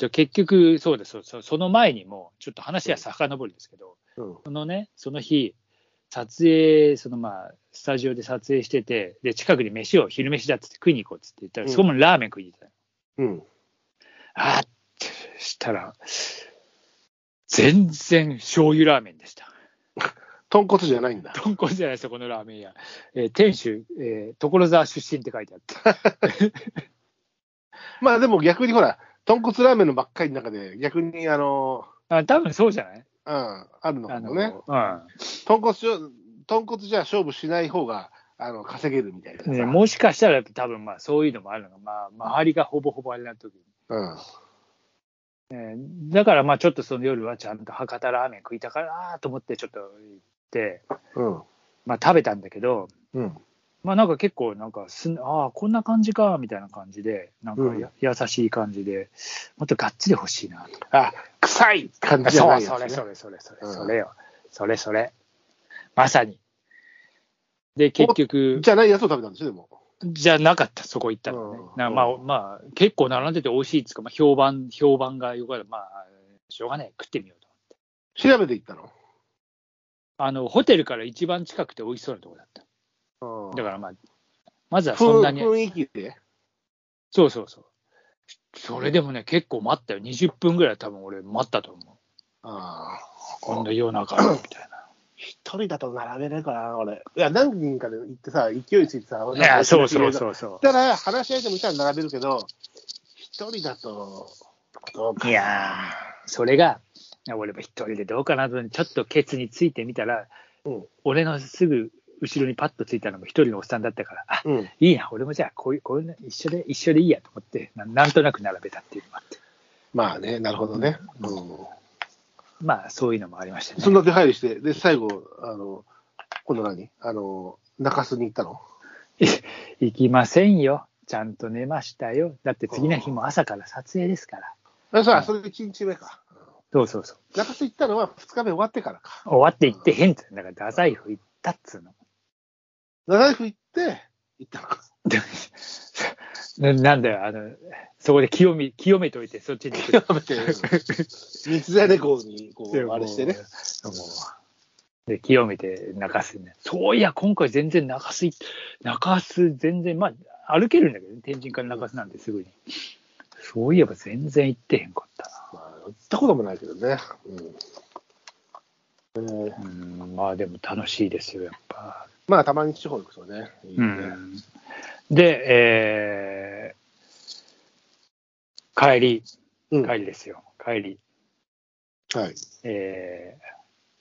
と、結局、そうです、その前にも、ちょっと話は遡るんですけど、うん。そのね、その日、撮影、そのまあ、スタジオで撮影してて、で、近くに飯を、昼飯だっつって食いに行こうっつって言ったら、うんそこもラーメン食いに行ったの。うん。あーってしたら、全然醤油ラーメンでした。豚骨じゃないんだ。豚骨じゃないですよ、このラーメン屋。えー店主、えー所沢出身って書いてあって。まあでも逆にほら、豚骨ラーメンのばっかりの中で、逆にあの、あ多分そうじゃない？うん、あるのかもね。うん豚骨豚骨じゃ勝負しない方が、あの、稼げるみたいなさ。ね。もしかしたら多分まあそういうのもあるのが、まあ、周りがほぼほぼあれな時に。うん。えーだからまあちょっとその夜はちゃんと博多ラーメン食いたからなと思ってちょっと行って、うん。まあ食べたんだけど、うん。まあなんか結構なんかすん、ああ、こんな感じか、みたいな感じで、なんかや、優しい感じで、もっとがっつり欲しいなと。あ、臭い感じじゃそう、ないね。それそれそれそれ、うんそれよ。それそれ。まさに。で、結局、じゃないやつを食べたんでしょ、でも？じゃなかった、そこ行ったのね。うんなまあ、まあ、結構並んでて美味しいっつうか、まあ、評判、評判がよかった。まあ、しょうがない。食ってみようと。調べていったの？あの、ホテルから一番近くて美味しそうなところだった。うんだからまあ、まずはそんなに、雰囲気で？そうそうそう。それでもね、結構待ったよ。20分ぐらい多分俺待ったと思う。ああ。今度夜中みたいな。一人だと並べないかな、俺。いや、何人かで行ってさ、勢いついてさ、いや、そうそうう。そうそだから、話し相手もいたら並べるけど、一人だと、どうかう。いやー、それが、俺も一人でどうかなと、ちょっとケツについてみたら、うん俺のすぐ後ろにパッとついたのも一人のおっさんだったから、あうん。いいな、俺もじゃあこういう、こういうの一緒で、一緒でいいやと思ってな、なんとなく並べたっていうのもあって、まあね、なるほどね。うん。まあそういうのもありましたね。そんだけ配慮して、で、最後、あの、今度何？あの、中洲に行ったの？行きませんよ。ちゃんと寝ましたよ。だって次の日も朝から撮影ですから。あ、そう、それ1日目か。そうそうそう。中洲行ったのは2日目終わってからか。終わって行って変って、だから太宰府行ったっつうの。長井府行って、行ったのか。ななんだよ、あの、そこで清め、清めといて、そっちに行く。やめて、三ツ矢レコードに、こでう、あれしてね。で、清めて中洲にね。そういや、今回全然中洲い、中洲全然、まあ、歩けるんだけどね、天神から中洲なんですぐに。そういえば全然行ってへんかったな。まあ、行ったこともないけどね。うん。えーうん、まあでも楽しいですよ、やっぱ。まあ、たまに地方行くとね。いいうね。ん、で、えー帰り、うん帰りですよ、帰り。はい。えー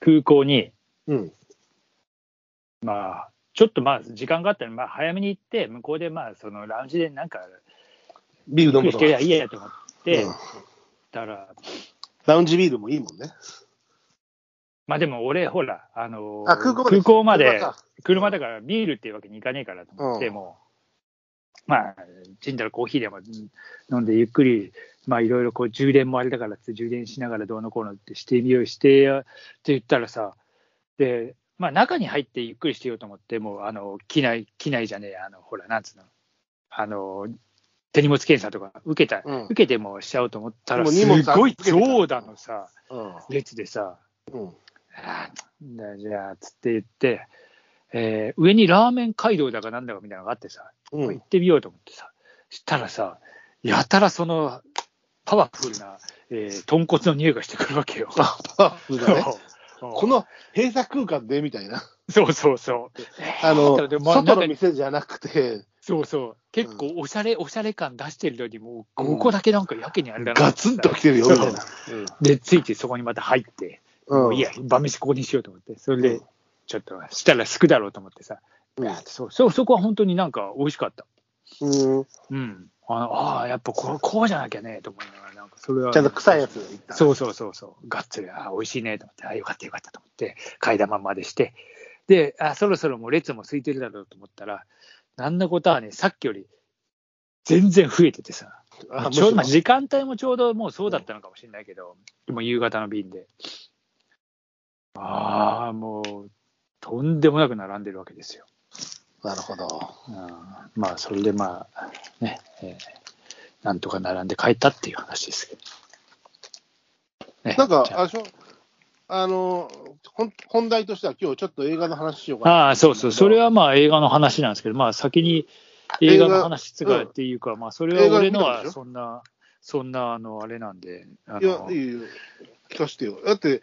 空港に、うん。まあ、ちょっとまあ、時間があったら、まあ、早めに行って、向こうで、まあ、そのラウンジでなんか、ビール飲むとゆっくりしてりゃいいやと思って、うんたら、ラウンジビールもいいもんね。まあでも俺、ほら、あのあ空港まで車だからビールっていうわけにいかねえからと思って、うん。もう、まあ、ちんたらコーヒーでも飲んでゆっくり、まあいろいろこう充電もあれだからって充電しながらどうのこうのってしてみようしてやって言ったらさ、で、まあ中に入ってゆっくりしてようと思って、もうあの、機内、機内じゃねえ、あの、ほら、なんつうの、あの、手荷物検査とか受けた、うん。受けてもしちゃおうと思ったら、すごい長蛇のさ、うん。列でさ、うん。あーじゃあ、つって言って、えー上にラーメン街道だかなんだかみたいなのがあってさ、うん行ってみようと思ってさ、したらさ、やたらそのパワフルな、えー豚骨の匂いがしてくるわけよ。あ、そうだね。ここの閉鎖空間でみたいな。そうそうそう。あの、外の店じゃなくて、そうそう。結構おしゃれ、おしゃれ感出してるのに、もう、ここだけなんかやけにあれだな。ガツンと来てるよ、みたいな。で、ついてそこにまた入って、うん。もういいや、晩飯ここにしようと思って、それでうん、ちょっとしたらすくだろうと思ってさ、うんそうそうそこは本当になんか美味しかった。うん。うん。あのあー、やっぱこうこうじゃなきゃねと思いながら、なんかそれは。ちゃんと臭いやつがいった。そうそうそうそう。がっつり、あー美味しいねと思って、あーよかったよかったと思って、替え玉までして、で、あそろそろもう列も空いてるだろうと思ったら、なんのことはね、さっきより全然増えててさ、あちょうど時間帯もちょうどもうそうだったのかもしれないけど、もう夕方の便で。ああ、もう、とんでもなく並んでるわけですよ。ろなるほど。うんまあ、それでまあ、ね、えーなんとか並んで帰ったっていう話ですけど。ねなんかああの、本本題としては今日ちょっと映画の話しようかなああ、そうそう、それはまあ映画の話なんですけど、まあ先に映画の話っていうか、まあそれは俺のはそんな、そんなあのあれなんで、あいや、のいいよ。聞かせてよ。だって、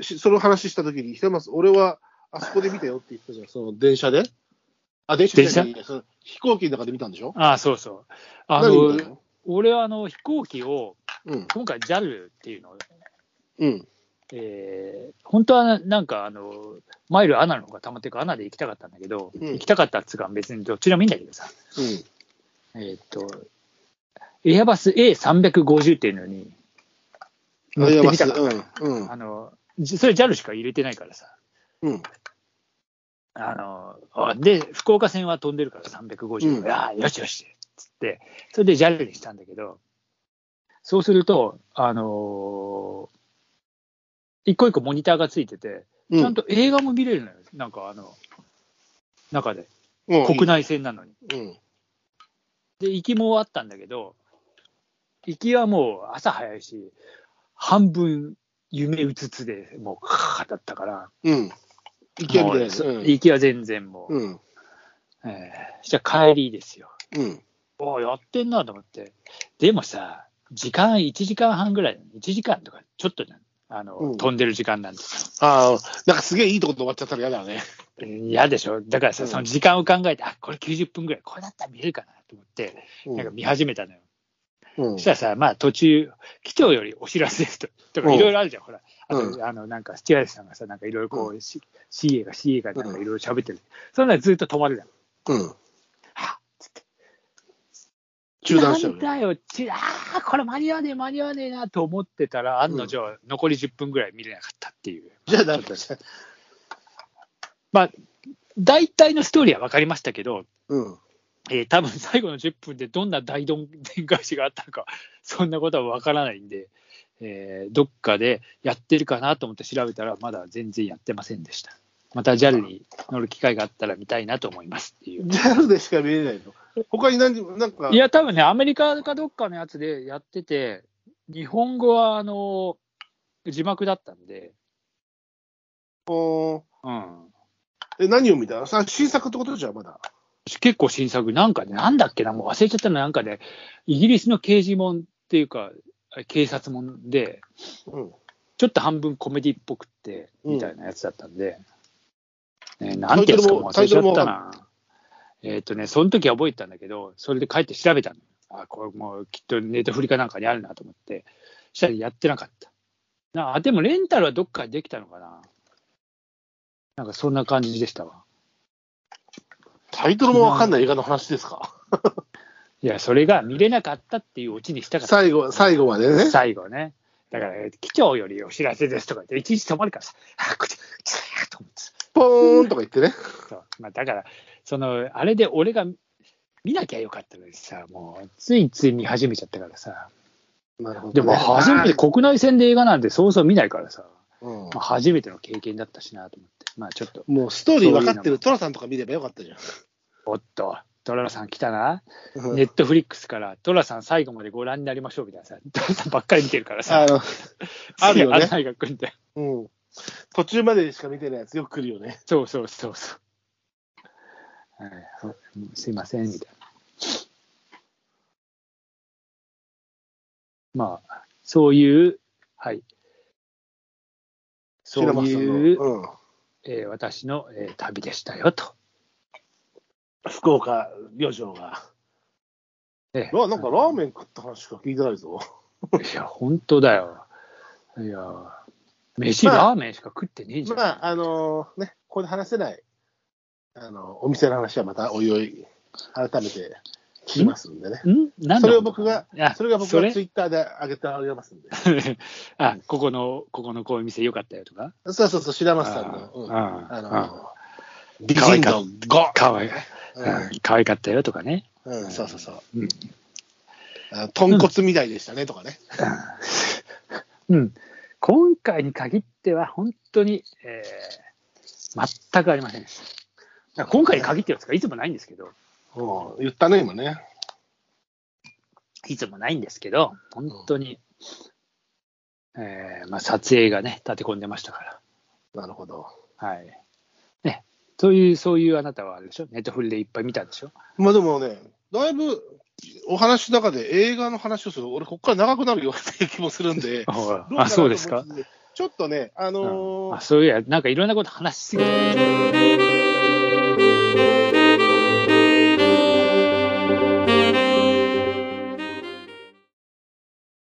しその話したときに、ひとまず俺はあそこで見たよって言ったじゃん、その電車で？あ、電車じゃないその飛行機の中で見たんでしょ？ああ、そうそう。あのの？俺はあの飛行機を、うん。今回 JAL っていうのを、うん。えー本当はなんかあの、マイルアナの方がたまってるから、アナで行きたかったんだけど、うん行きたかったっつうか、別にどっちでもいいんだけどさ、うん。えーっと、エアバス A350 っていうのに乗ってみたかった。うん。うん。あの、じそれ JAL しか入れてないからさ。うん。あの、あで、福岡線は飛んでるから350。うんああ、よしよし。つって、それで JAL にしたんだけど、そうすると、あのー一個一個モニターがついてて、うん。ちゃんと映画も見れるのよ。なんかあの、中で。うん国内線なのに。うん。で、行きもあったんだけど、行きはもう朝早いし、半分夢うつつで、もうカーだったから、うん。行いもうそうん行きは全然もう、うん。えーじゃあ帰りですよ。うん。おーやってんなと思って。でもさ、時間1時間半ぐらい、1時間とかちょっとねあの、うん飛んでる時間なんですああ、なんかすげえいいとこで終わっちゃったら嫌だよね。よ。嫌でしょだからさ、うんその時間を考えて、あ、これ90分ぐらい、これだったら見れるかなと思って、うんなんか見始めたのよ。うんそしたらさ、まあ途中、機長よりお知らせですと、とかうんいろいろあるじゃん、ほら。あと、うあの、なんか、スチュアーデスさんがさ、なんかいろいろこう、C- CA が CA がなんかいろいろ喋ってる。そんなのずっと止まるじゃん。うん。はっつって。中断しちゃうなんだよ、ちああ、これ間に合わねえ、間に合わねえなと思ってたら、案の定、残り10分ぐらい見れなかったっていう。じゃあ、なんか、まあ、大体のストーリーは分かりましたけど、うん。えー多分最後の10分でどんな大どんでん返しがあったのか、そんなことは分からないんで、えーどっかでやってるかなと思って調べたら、まだ全然やってませんでした。また JAL に乗る機会があったら見たいなと思いますっていう。JAL でしか見れないの？他に何なんか、いや、多分ね、アメリカかどっかのやつでやってて、日本語はあの字幕だったんで、おーうん、え、何を見た？さ新作ってことじゃん、まだ。結構新作、なんかね、なんだっけな、もう忘れちゃったの、なんかね、イギリスの刑事もんっていうか、警察もんで、うん。ちょっと半分コメディっぽくって、うんみたいなやつだったんで、ね、なんてやつかも忘れちゃったな。えっ、とね、その時は覚えてたんだけど、それで帰って調べたの。あ、これもうきっとネットフリかなんかにあるなと思って、したらやってなかった。なあ、でもレンタルはどっかでできたのかな。なんかそんな感じでしたわ。タイトルもわかんない映画の話ですか？いや、それが見れなかったっていうオチにしたかった。最後、最後までね。最後ね。だから、機長よりお知らせですとか言って、いちいち止まるからさ、あ、こっち、こっちだと思ってさポーンとか言ってね。そうまあ、だから、その、あれで俺が見なきゃよかったのにさ、もう、ついつい見始めちゃったからさ。なるほでも、初めて国内線で映画なんてそうそう見ないからさ、うんまあ、初めての経験だったしなと思って。まあ、ちょっと、もうストーリー分かってるトラさんとか見ればよかったじゃん。おっと、トラさん来たな。うんネットフリックスから、トラさん最後までご覧になりましょうみたいなさ、トラさんばっかり見てるからさ、あの、あるよね案内が来るんだよ。うん。途中までしか見てないやつよく来るよね。そうそうそうそう。はい、すいません、みたいな。まあ、そういう、はい。そういう、うん。えー私の、えー旅でしたよと。福岡旅情が。えななんかラーメン食った話しか聞いてないぞ。いや、本当だよ。いや、飯、まあラーメンしか食ってねえじゃん。まあ、あのね、ここで話せない、あの、お店の話はまたおいおい、改めて聞きますんでね。ん？なんだ？それを僕がそれが僕がツイッターで上げてあげますんで。あ、ここの、ここのこういう店良かったよとか？そうそうそう、白松さんの、うんああああの、美人度5。かわいい、ううん可愛かったよとかね。ん、うん、そうそうそう。うん豚骨みたいでしたねとかね。うん、今回に限っては本当に、えー全くありませんでした。今回に限ってはですかいつもないんですけど、うん、言ったね、今ね。いつもないんですけど、本当に、えーまあ、撮影がね、立て込んでましたから。なるほど。はい。ね。そういう、そういうあなたはあれでしょ？ネットフリでいっぱい見たんでしょ？まあでもね、だいぶお話の中で映画の話をする、俺、ここから長くなるよっていう気もするんで、あ、そうですか？ちょっとね、あのーあそういや、なんかいろんなこと話しすぎて。